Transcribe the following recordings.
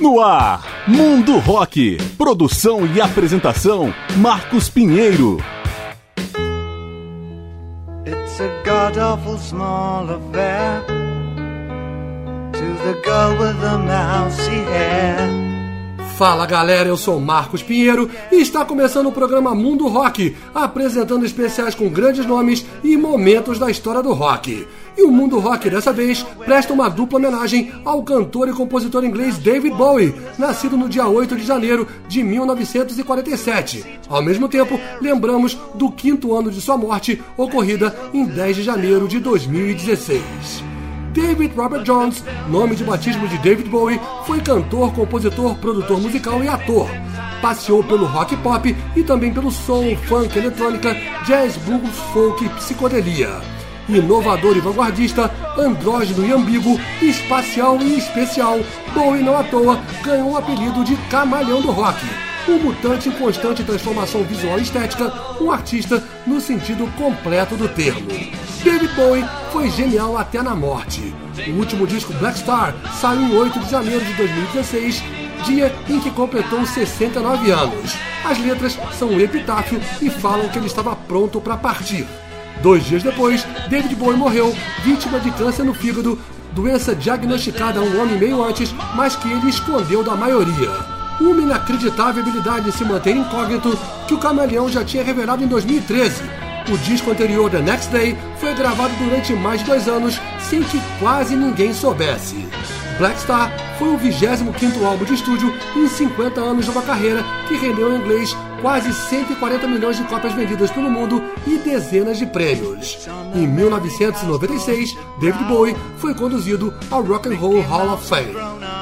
No ar, Mundo Rock. Produção e apresentação, Marcos Pinheiro. It's a god awful small affair to the girl with the mousy hair. Fala galera, eu sou Marcos Pinheiro e está começando o programa Mundo Rock, apresentando especiais com grandes nomes e momentos da história do rock. E o Mundo Rock dessa vez presta uma dupla homenagem ao cantor e compositor inglês David Bowie, nascido no dia 8 de janeiro de 1947. Ao mesmo tempo, lembramos do quinto ano de sua morte, ocorrida em 10 de janeiro de 2016. David Robert Jones, nome de batismo de David Bowie, foi cantor, compositor, produtor musical e ator. Passeou pelo rock pop e também pelo soul, funk, eletrônica, jazz, blues, folk e psicodelia. Inovador e vanguardista, andrógeno e ambíguo, espacial e especial, Bowie não à toa ganhou o apelido de Camaleão do Rock um mutante em constante transformação visual e estética, um artista no sentido completo do termo. David Bowie foi genial até na morte. O último disco Black Star saiu em 8 de janeiro de 2016, dia em que completou 69 anos. As letras são um epitáfio e falam que ele estava pronto para partir. Dois dias depois, David Bowie morreu, vítima de câncer no fígado, doença diagnosticada um ano e meio antes, mas que ele escondeu da maioria. Uma inacreditável habilidade em se manter incógnito que o camaleão já tinha revelado em 2013 o disco anterior, The Next Day, foi gravado durante mais de dois anos sem que quase ninguém soubesse. Black Star foi o 25º álbum de estúdio em 50 anos de uma carreira que rendeu em inglês quase 140 milhões de cópias vendidas pelo mundo e dezenas de prêmios. Em 1996, David Bowie foi conduzido ao Rock and Roll Hall of Fame.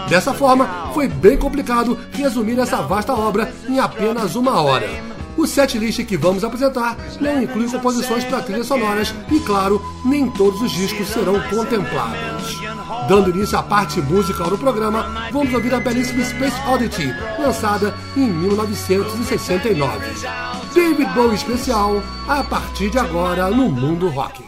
Dessa forma, foi bem complicado resumir essa vasta obra em apenas uma hora. O setlist que vamos apresentar não inclui composições para trilhas sonoras e, claro, nem todos os discos serão contemplados. Dando início à parte musical do programa, vamos ouvir a belíssima Space Oddity, lançada em 1969. David Bowie especial, a partir de agora no Mundo Rock.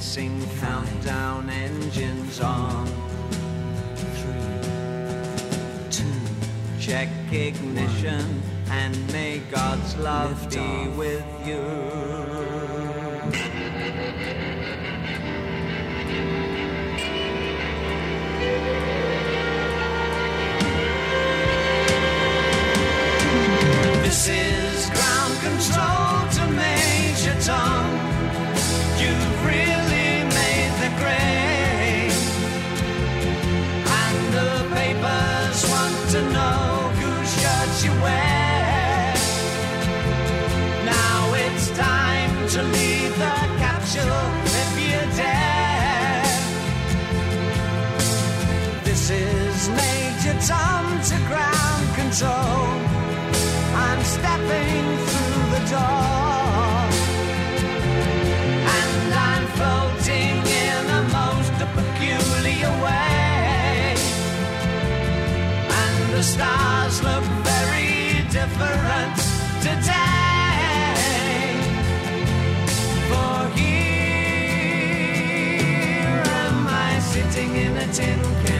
Commencing countdown engines on. Three, two, check ignition, and may God's love be off. with you. This is ground control to know whose shirt you wear. Now it's time to leave the capsule if you dare. This is Major Tom to ground control. I'm stepping in a tin can.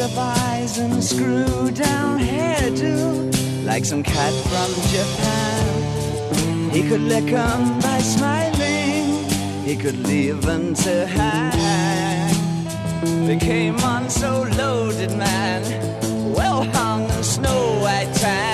Eyes and screw down hairdo, like some cat from Japan. He could lick 'em by smiling, he could leave them to hang. They came on so loaded, man, well hung in snow white tan.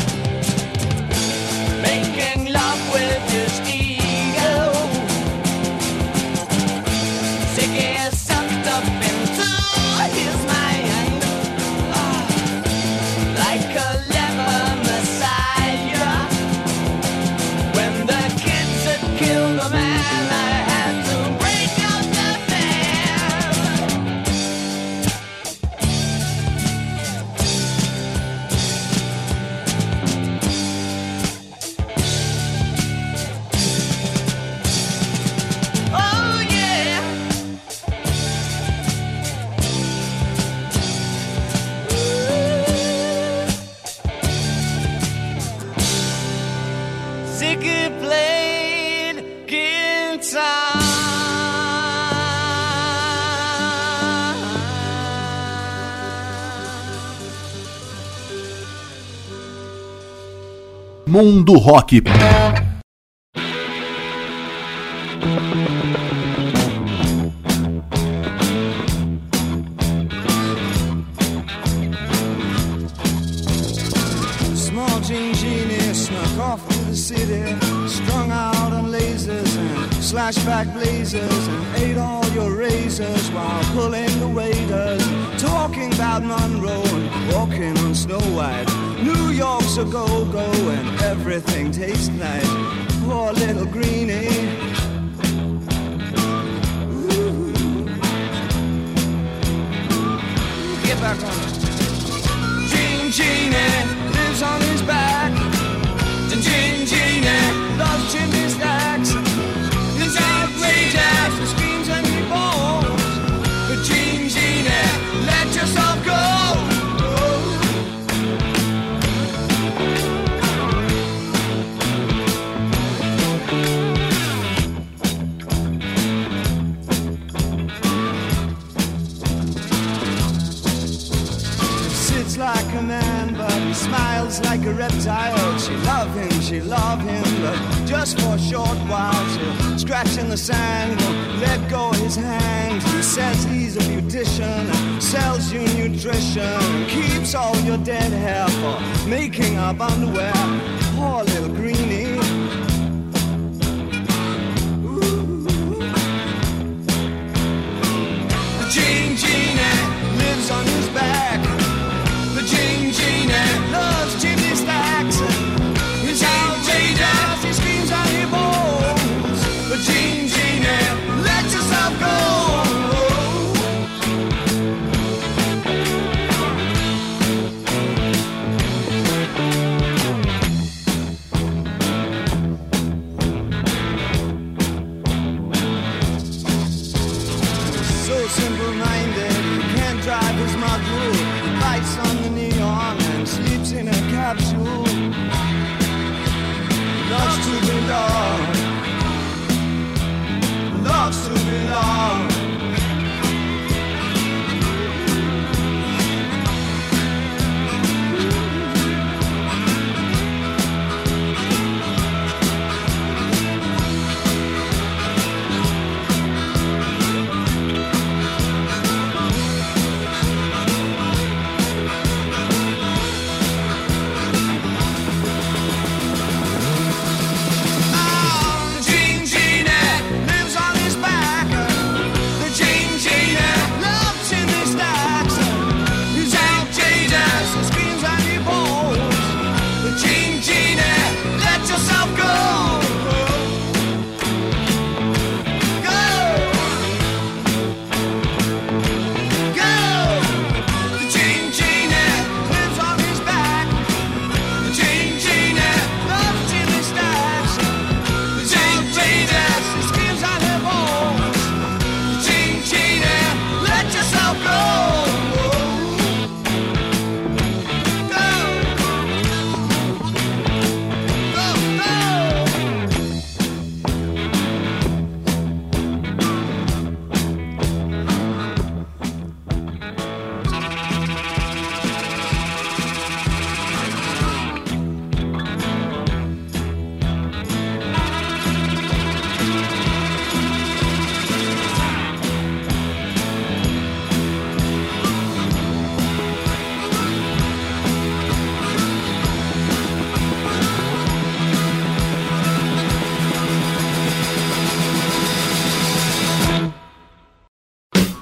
Mundo Rock. Won't let go his hands. He says he's a beautician, sells you nutrition, keeps all your dead hair for making up underwear.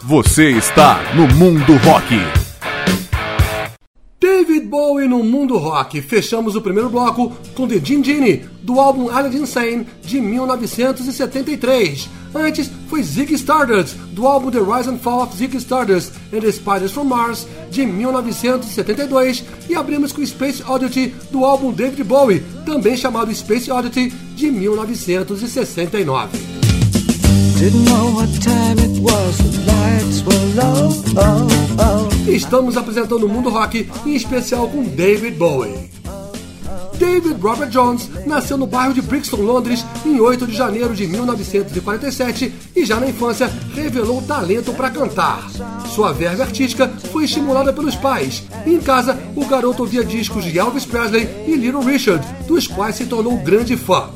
Você está no Mundo Rock. David Bowie no Mundo Rock. Fechamos o primeiro bloco com The Gin Genie, do álbum Aladdin Insane, de 1973. Antes foi Ziggy Stardust, do álbum The Rise and Fall of Ziggy Stardust and the Spiders from Mars, de 1972. E abrimos com Space Oddity, do álbum David Bowie, também chamado Space Oddity, de 1969. Estamos apresentando o mundo rock, em especial com David Bowie. David Robert Jones nasceu no bairro de Brixton, Londres, em 8 de janeiro de 1947 e já na infância revelou talento para cantar. Sua verve artística foi estimulada pelos pais. em casa, o garoto ouvia discos de Elvis Presley e Little Richard, dos quais se tornou grande fã.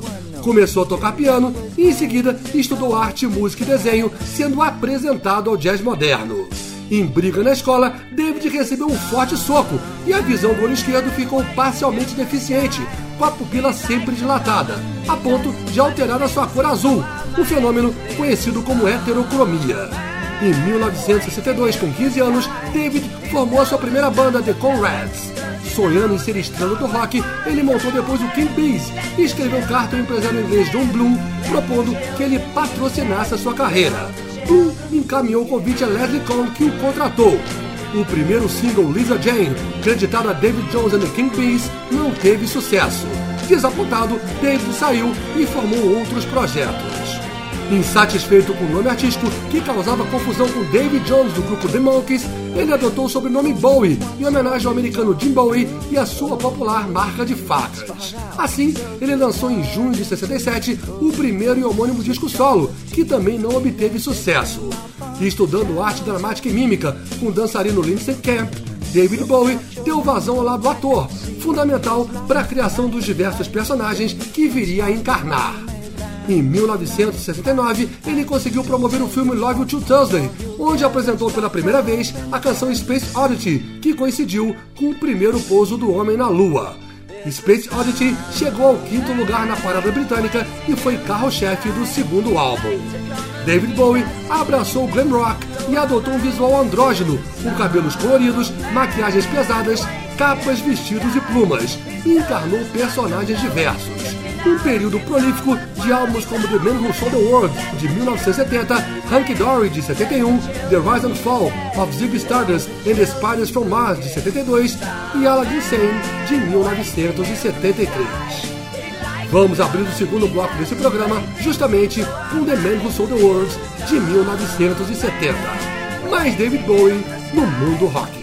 Começou a tocar piano e em seguida estudou arte, música e desenho, sendo apresentado ao jazz moderno. Em briga na escola, David recebeu um forte soco e a visão do olho esquerdo ficou parcialmente deficiente, com a pupila sempre dilatada, a ponto de alterar a sua cor azul, um fenômeno conhecido como heterocromia. Em 1962, com 15 anos, David formou a sua primeira banda, The Conrads. Sonhando em ser estrela do rock, ele montou depois o King Bees e escreveu carta ao empresário inglês John Bloom, propondo que ele patrocinasse a sua carreira. Bloom encaminhou o convite a Leslie Cohn, que o contratou. O primeiro single Lisa Jane, creditado a David Jones and the King Bees, não teve sucesso. Desapontado, David saiu e formou outros projetos. Insatisfeito com o nome artístico que causava confusão com David Jones do grupo The Monkees, ele adotou o sobrenome Bowie em homenagem ao americano Jim Bowie e à sua popular marca de facas. Assim, ele lançou em junho de 67 o primeiro e homônimo disco solo, que também não obteve sucesso. Estudando arte dramática e mímica com o dançarino Lindsay Camp, David Bowie deu vazão ao lado ator, fundamental para a criação dos diversos personagens que viria a encarnar. Em 1969, ele conseguiu promover o filme Love You to Thursday, onde apresentou pela primeira vez a canção Space Oddity, que coincidiu com o primeiro pouso do homem na Lua. Space Oddity chegou ao quinto lugar na parada britânica e foi carro-chefe do segundo álbum. David Bowie abraçou o glam rock e adotou um visual andrógeno, com cabelos coloridos, maquiagens pesadas, capas, vestidos e plumas, e encarnou personagens diversos um período prolífico de álbuns como The Man Who Sold the World, de 1970, Hunky Dory, de 71, The Rise and Fall of Ziggy Stardust and the Spiders from Mars, de 72, e Aladdin Sane, de 1973. Vamos abrir o segundo bloco desse programa justamente com The Man Who Sold the World, de 1970. Mais David Bowie no mundo rock.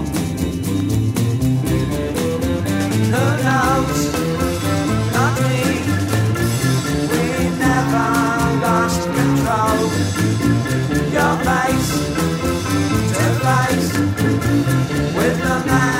your place to place with the man.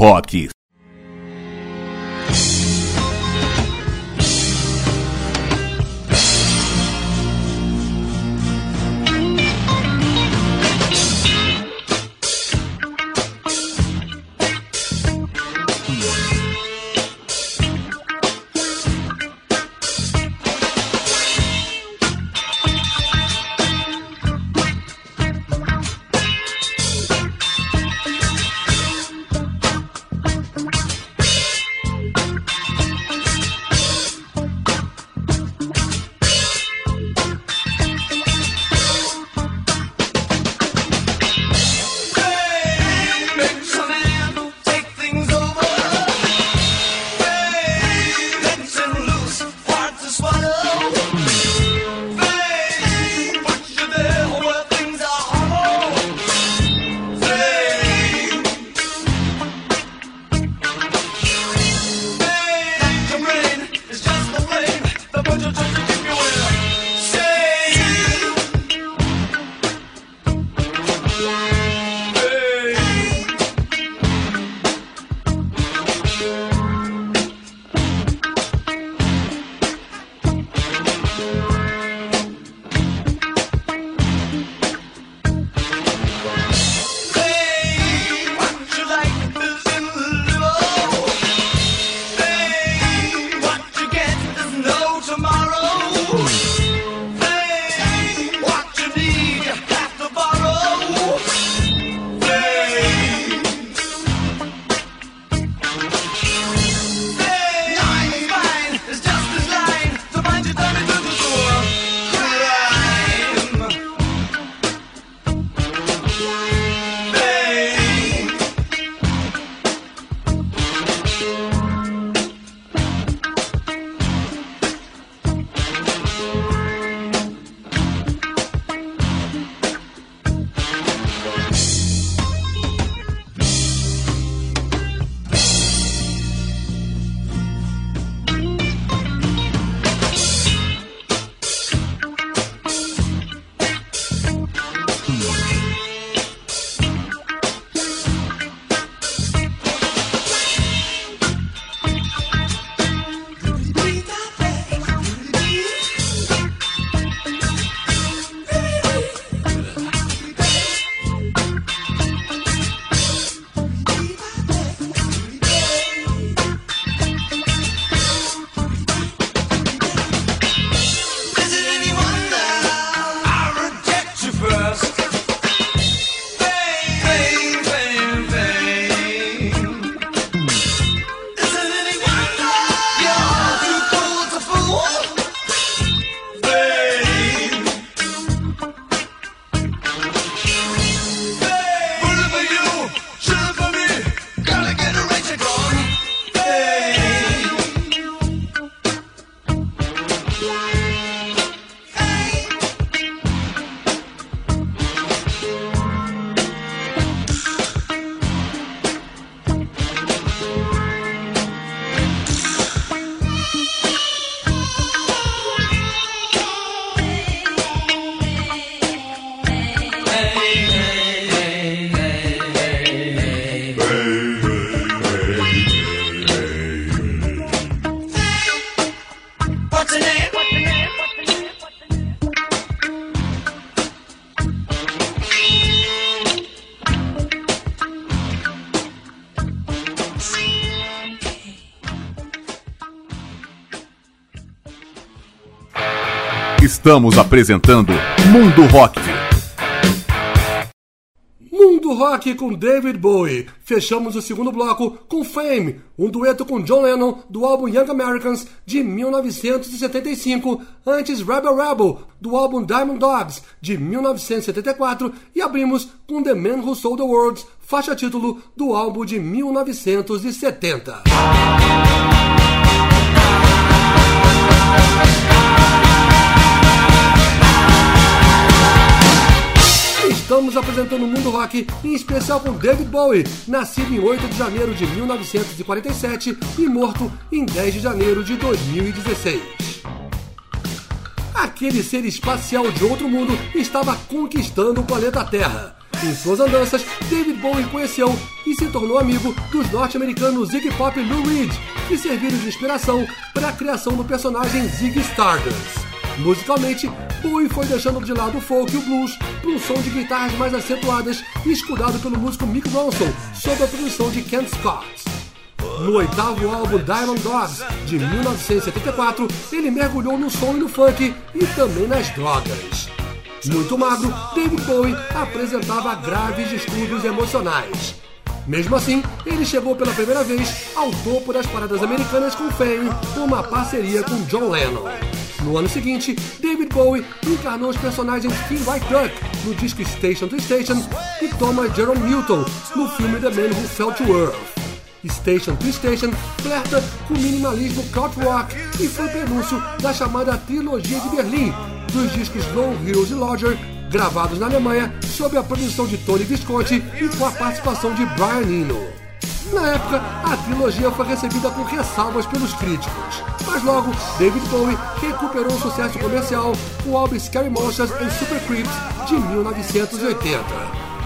Rock. Estamos apresentando Mundo Rock. Mundo Rock com David Bowie. Fechamos o segundo bloco com Fame, um dueto com John Lennon do álbum Young Americans de 1975, antes Rebel Rebel do álbum Diamond Dogs de 1974 e abrimos com The Man Who Sold the World, faixa título do álbum de 1970. Estamos apresentando o Mundo Rock, em especial com David Bowie, nascido em 8 de janeiro de 1947 e morto em 10 de janeiro de 2016. Aquele ser espacial de outro mundo estava conquistando o planeta Terra. Em suas andanças, David Bowie conheceu e se tornou amigo dos norte-americanos Ziggy Pop e Lou Reed, que serviram de inspiração para a criação do personagem Ziggy Stardust. Musicalmente, Bowie foi deixando de lado o folk e o blues para um som de guitarras mais acentuadas e escudado pelo músico Mick Ronson sob a produção de Ken Scott. No oitavo álbum Diamond Dogs, de 1974, ele mergulhou no som e no funk e também nas drogas. Muito magro, David Bowie apresentava graves distúrbios emocionais. Mesmo assim, ele chegou pela primeira vez ao topo das paradas americanas com Fame, uma parceria com John Lennon. No ano seguinte, David Bowie encarnou os personagens King White Duck no disco Station to Station e Thomas Jerome Newton no filme The Man Who Fell to Earth. Station to Station flerta com minimalismo krautrock e foi prenúncio da chamada Trilogia de Berlim, dos discos Low Heroes e Lodger, gravados na Alemanha sob a produção de Tony Visconti e com a participação de Brian Eno. Na época, a trilogia foi recebida com ressalvas pelos críticos, mas logo David Bowie recuperou o sucesso comercial com o álbum Scary Monsters and Super Creeps de 1980.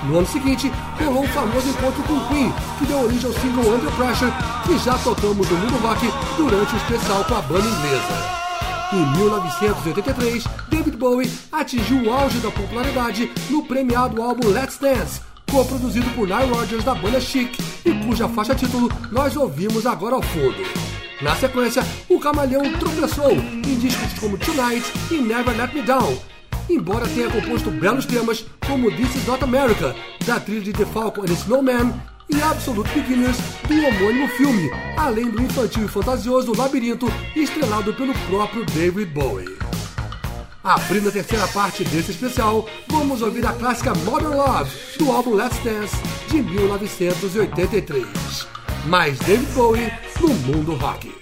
No ano seguinte, rolou um famoso encontro com Queen, que deu origem ao single Under Pressure, que já tocamos no mundo rock durante o especial com a banda inglesa. Em 1983, David Bowie atingiu o auge da popularidade no premiado álbum Let's Dance, co-produzido por Nile Rodgers da banda Chic e cuja faixa título nós ouvimos agora ao fundo. Na sequência, o camaleão tropeçou em discos como Tonight e Never Let Me Down, embora tenha composto belos temas como This Is Not America, da trilha de The Falcon and Snowman, e Absolute Beginners, do homônimo filme, além do infantil e fantasioso Labirinto, estrelado pelo próprio David Bowie. Abrindo a terceira parte desse especial, vamos ouvir a clássica Modern Love, do álbum Let's Dance, de 1983. Mais David Bowie no mundo rock.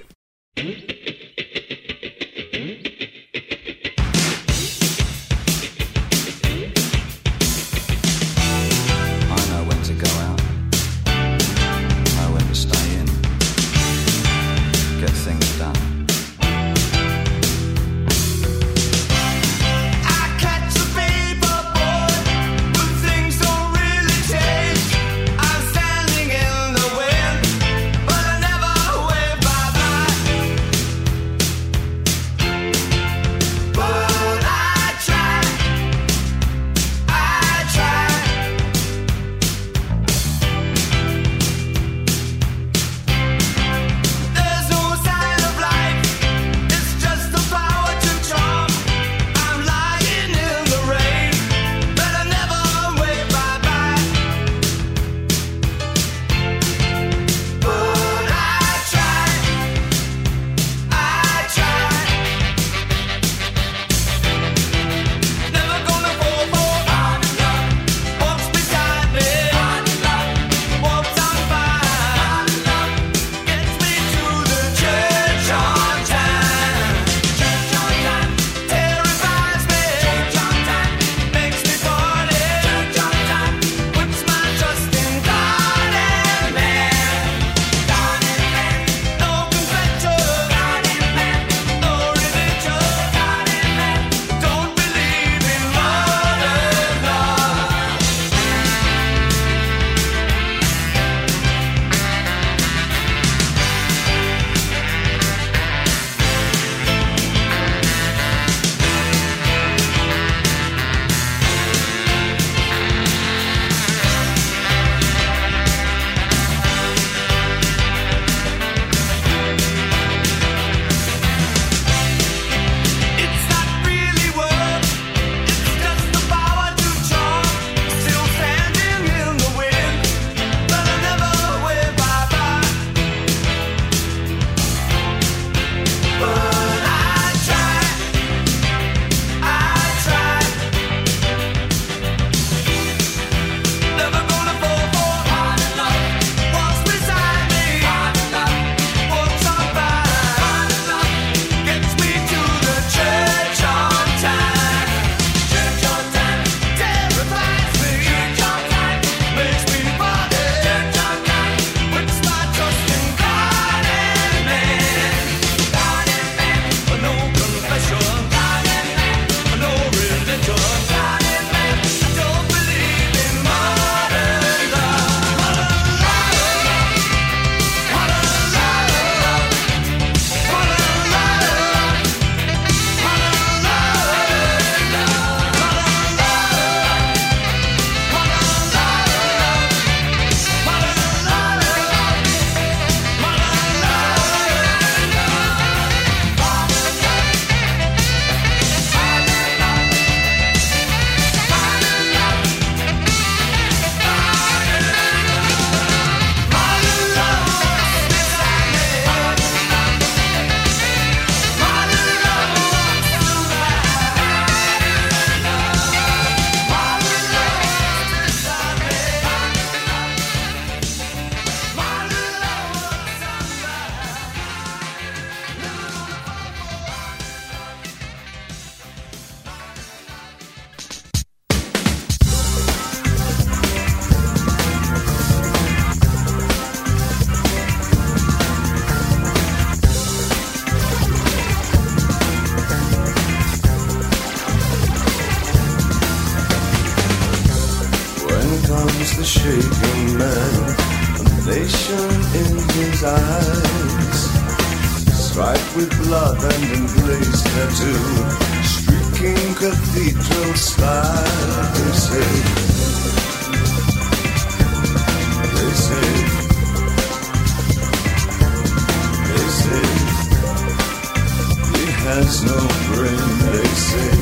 Has no brain. They say,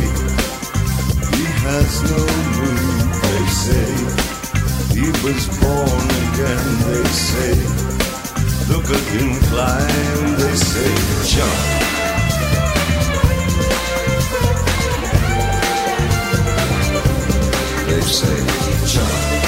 he has no moon. They say. He was born again, they say. Look at him climb, they say. Jump. They say, jump.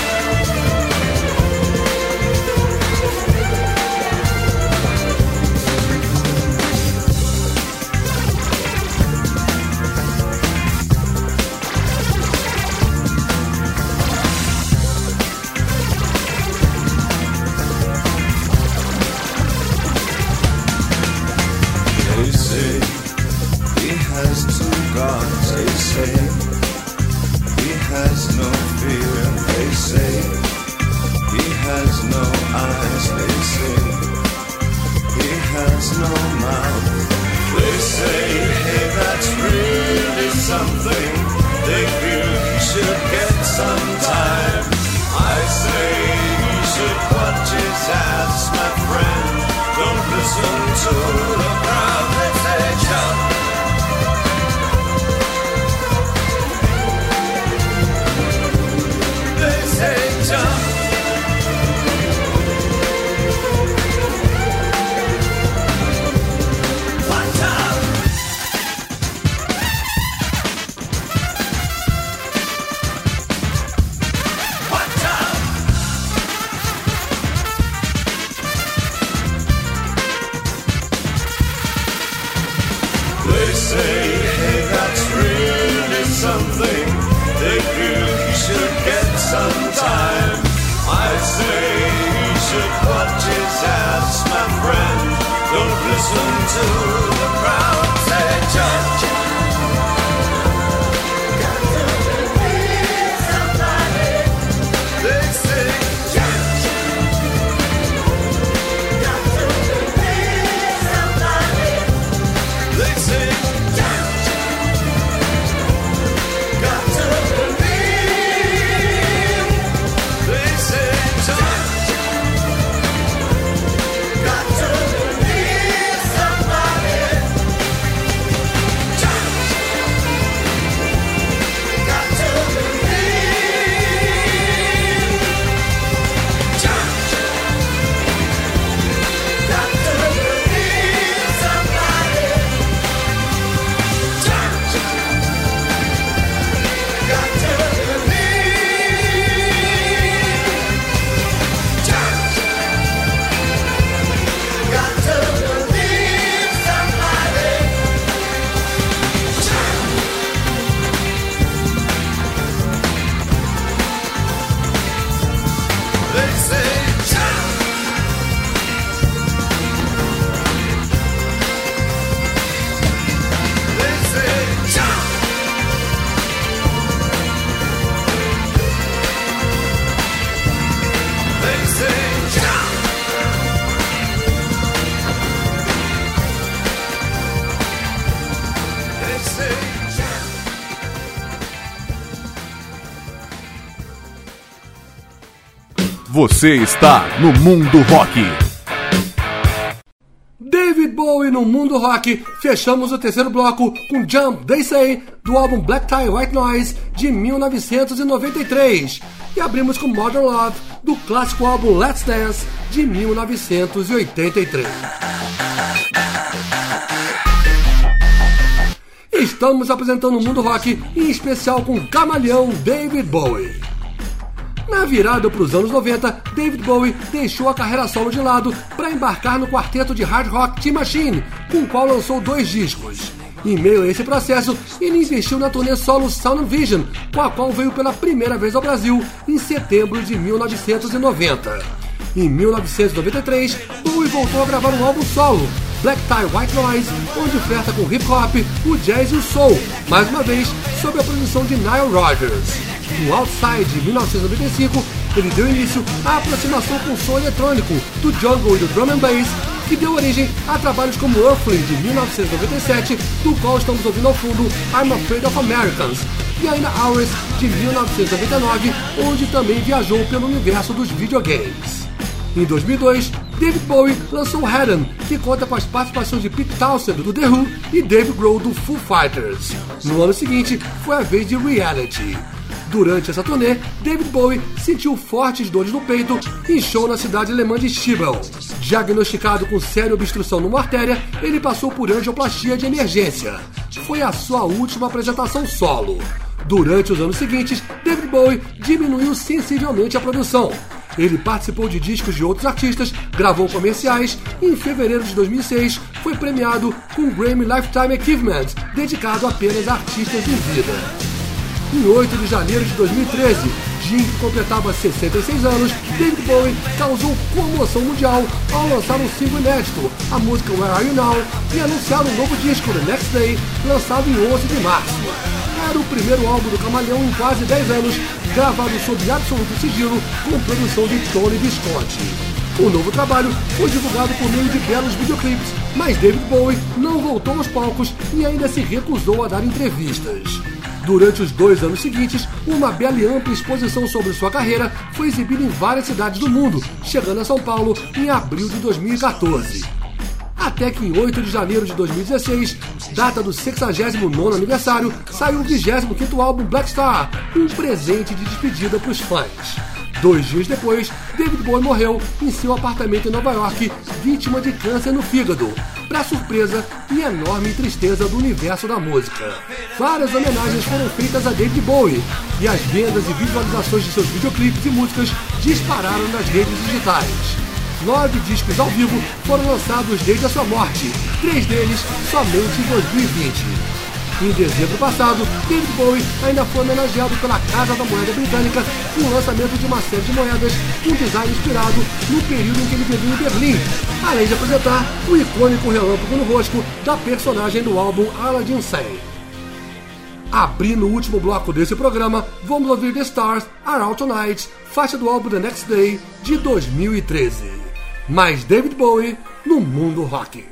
They feel he should get some time. I say he should watch his ass, my friend. Don't listen to the crowd, say judge. Você está no Mundo Rock. David Bowie no Mundo Rock. Fechamos o terceiro bloco com Jump They Say do álbum Black Tie White Noise de 1993. E abrimos com Modern Love do clássico álbum Let's Dance de 1983. Estamos apresentando o Mundo Rock, em especial com o camaleão David Bowie. Na virada para os anos 90, David Bowie deixou a carreira solo de lado para embarcar no quarteto de hard rock Team Machine, com o qual lançou dois discos. Em meio a esse processo, ele investiu na turnê solo Sound Vision, com a qual veio pela primeira vez ao Brasil em setembro de 1990. Em 1993, Bowie voltou a gravar um álbum solo, Black Tie White Noise, onde oferta com hip hop, o jazz e o soul, mais uma vez sob a produção de Nile Rodgers. No Outside de 1995, ele deu início à aproximação com o som eletrônico do jungle e do drum and bass que deu origem a trabalhos como Earthling de 1997, do qual estamos ouvindo ao fundo I'm Afraid of Americans, e ainda Hours de 1999, onde também viajou pelo universo dos videogames. Em 2002, David Bowie lançou Heaven, que conta com as participações de Pete Townsend do The Who e Dave Grohl do Foo Fighters. No ano seguinte, foi a vez de Reality. Durante essa turnê, David Bowie sentiu fortes dores no peito em show na cidade alemã de Schiebel. Diagnosticado com séria obstrução numa artéria, ele passou por angioplastia de emergência. Foi a sua última apresentação solo. Durante os anos seguintes, David Bowie diminuiu sensivelmente a produção, ele participou de discos de outros artistas, gravou comerciais e em fevereiro de 2006 foi premiado com o Grammy Lifetime Achievement, dedicado apenas a artistas em vida. Em 8 de janeiro de 2013, dia em que completava 66 anos, David Bowie causou comoção mundial ao lançar um single inédito, a música Where Are You Now, e anunciar um novo disco, The Next Day, lançado em 11 de março. Era o primeiro álbum do Camaleão em quase 10 anos gravado sob absoluto sigilo com produção de Tony Visconti. O novo trabalho foi divulgado por meio de belos videoclipes, mas David Bowie não voltou aos palcos e ainda se recusou a dar entrevistas. Durante os dois anos seguintes, uma bela e ampla exposição sobre sua carreira foi exibida em várias cidades do mundo, chegando a São Paulo em abril de 2014 até que em 8 de janeiro de 2016, data do 69 aniversário, saiu o 25 álbum Black Star, um presente de despedida para os fãs. Dois dias depois, David Bowie morreu em seu apartamento em Nova York, vítima de câncer no fígado, para surpresa e enorme tristeza do universo da música. Várias homenagens foram feitas a David Bowie, e as vendas e visualizações de seus videoclipes e músicas dispararam nas redes digitais. Nove discos ao vivo foram lançados desde a sua morte, três deles somente em 2020. Em dezembro passado, David Bowie ainda foi homenageado pela Casa da Moeda Britânica com o lançamento de uma série de moedas com design inspirado no período em que ele viveu em Berlim, além de apresentar o icônico relâmpago no rosto da personagem do álbum Aladdin Sane. Abrindo o último bloco desse programa, vamos ouvir The Stars Are Out Tonight, faixa do álbum The Next Day de 2013 mais David Bowie no mundo rock.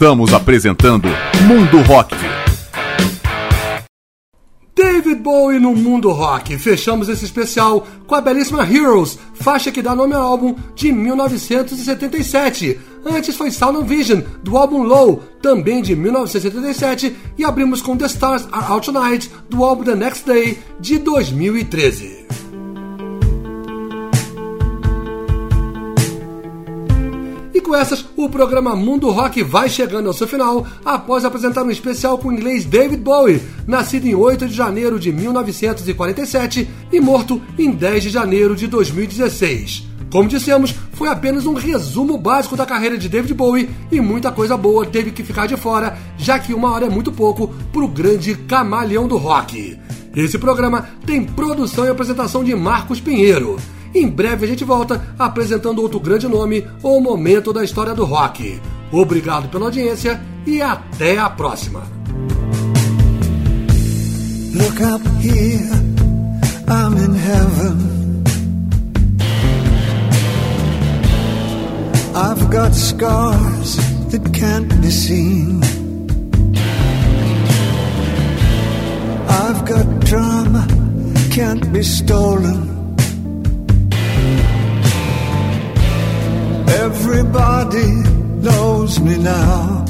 Estamos apresentando Mundo Rock. David Bowie no mundo rock. Fechamos esse especial com a belíssima Heroes, faixa que dá nome ao álbum de 1977. Antes foi Sound Vision, do álbum Low, também de 1977, e abrimos com The Stars Are Out Tonight, do álbum The Next Day, de 2013. Com essas, o programa Mundo Rock vai chegando ao seu final após apresentar um especial com o inglês David Bowie, nascido em 8 de janeiro de 1947 e morto em 10 de janeiro de 2016. Como dissemos, foi apenas um resumo básico da carreira de David Bowie e muita coisa boa teve que ficar de fora, já que uma hora é muito pouco para o grande camaleão do rock. Esse programa tem produção e apresentação de Marcos Pinheiro. Em breve a gente volta apresentando outro grande nome ou momento da história do rock. Obrigado pela audiência e até a próxima. Look up here, I'm in heaven. I've got scars that can't be seen. I've got drama, can't be stolen. Everybody knows me now.